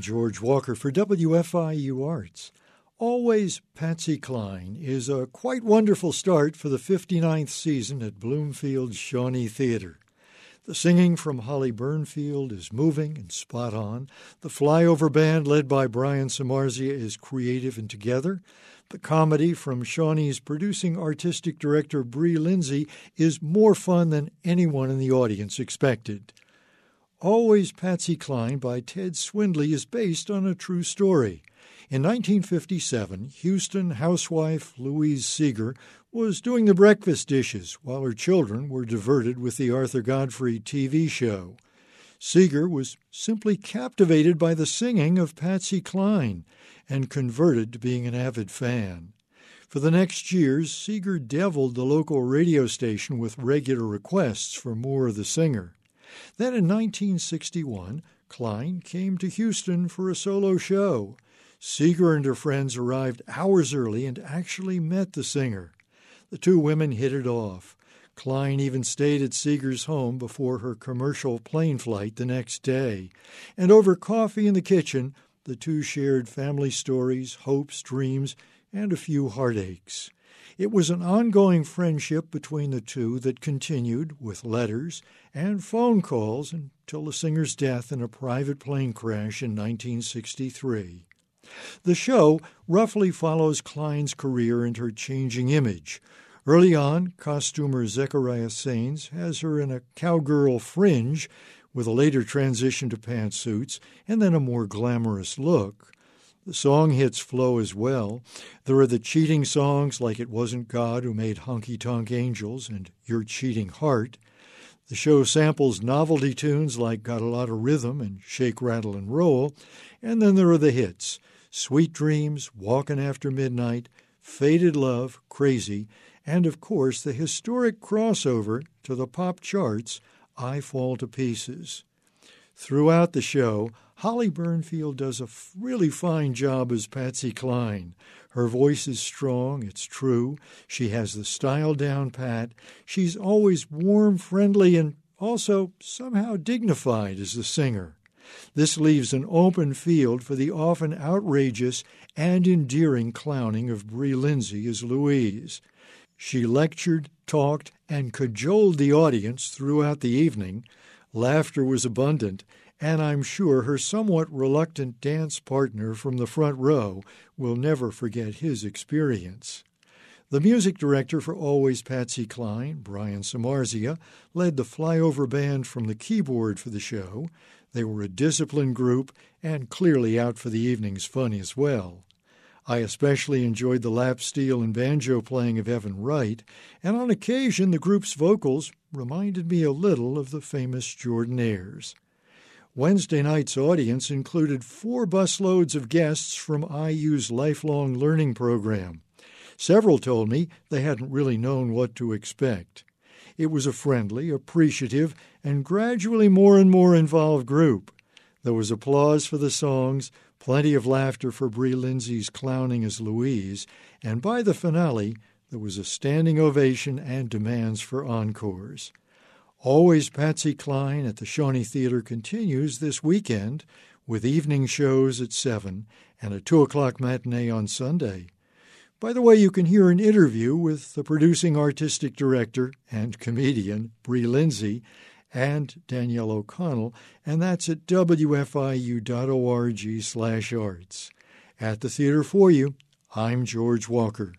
George Walker for WFIU Arts. Always Patsy Cline is a quite wonderful start for the 59th season at Bloomfield's Shawnee Theater. The singing from Holly Burnfield is moving and spot on. The flyover band, led by Brian Samarzia, is creative and together. The comedy from Shawnee's producing artistic director Bree Lindsay is more fun than anyone in the audience expected. Always Patsy Cline by Ted Swindley is based on a true story. In 1957, Houston housewife Louise Seger was doing the breakfast dishes while her children were diverted with the Arthur Godfrey TV show. Seger was simply captivated by the singing of Patsy Cline and converted to being an avid fan. For the next years, Seger deviled the local radio station with regular requests for more of the singer. Then in 1961, Cline came to Houston for a solo show. Seger and her friends arrived hours early and actually met the singer. The two women hit it off. Cline even stayed at Seger's home before her commercial plane flight the next day. And over coffee in the kitchen, the two shared family stories, hopes, dreams, and a few heartaches. It was an ongoing friendship between the two that continued with letters and phone calls until the singer's death in a private plane crash in 1963. The show roughly follows Cline's career and her changing image. Early on, costumer Zechariah Sains has her in a cowgirl fringe, with a later transition to pantsuits and then a more glamorous look. The song hits flow as well. There are the cheating songs like It Wasn't God Who Made Honky Tonk Angels and Your Cheating Heart. The show samples novelty tunes like Got a Lot of Rhythm and Shake, Rattle, and Roll. And then there are the hits Sweet Dreams, Walkin' After Midnight, Faded Love, Crazy, and of course the historic crossover to the pop charts, I Fall to Pieces. Throughout the show, Holly Burnfield does a really fine job as Patsy Cline. Her voice is strong, it's true. She has the style down pat. She's always warm, friendly, and also somehow dignified as the singer. This leaves an open field for the often outrageous and endearing clowning of Bree Lindsay as Louise. She lectured, talked, and cajoled the audience throughout the evening. Laughter was abundant, and I'm sure her somewhat reluctant dance partner from the front row will never forget his experience. The music director for Always Patsy Cline, Brian Samarzia, led the flyover band from the keyboard for the show. They were a disciplined group and clearly out for the evening's fun as well. I especially enjoyed the lap steel and banjo playing of Evan Wright, and on occasion the group's vocals reminded me a little of the famous Jordanaires. Wednesday night's audience included four busloads of guests from IU's lifelong learning program. Several told me they hadn't really known what to expect. It was a friendly, appreciative, and gradually more and more involved group. There was applause for the songs, plenty of laughter for Bree Lindsay's clowning as Louise, and by the finale, there was a standing ovation and demands for encores. Always Patsy Cline at the Shawnee Theater continues this weekend with evening shows at 7 and a 2 o'clock matinee on Sunday. By the way, you can hear an interview with the producing artistic director and comedian Bree Lindsay and Danielle O'Connell, and that's at wfiu.org slash arts. At the theater for you, I'm George Walker.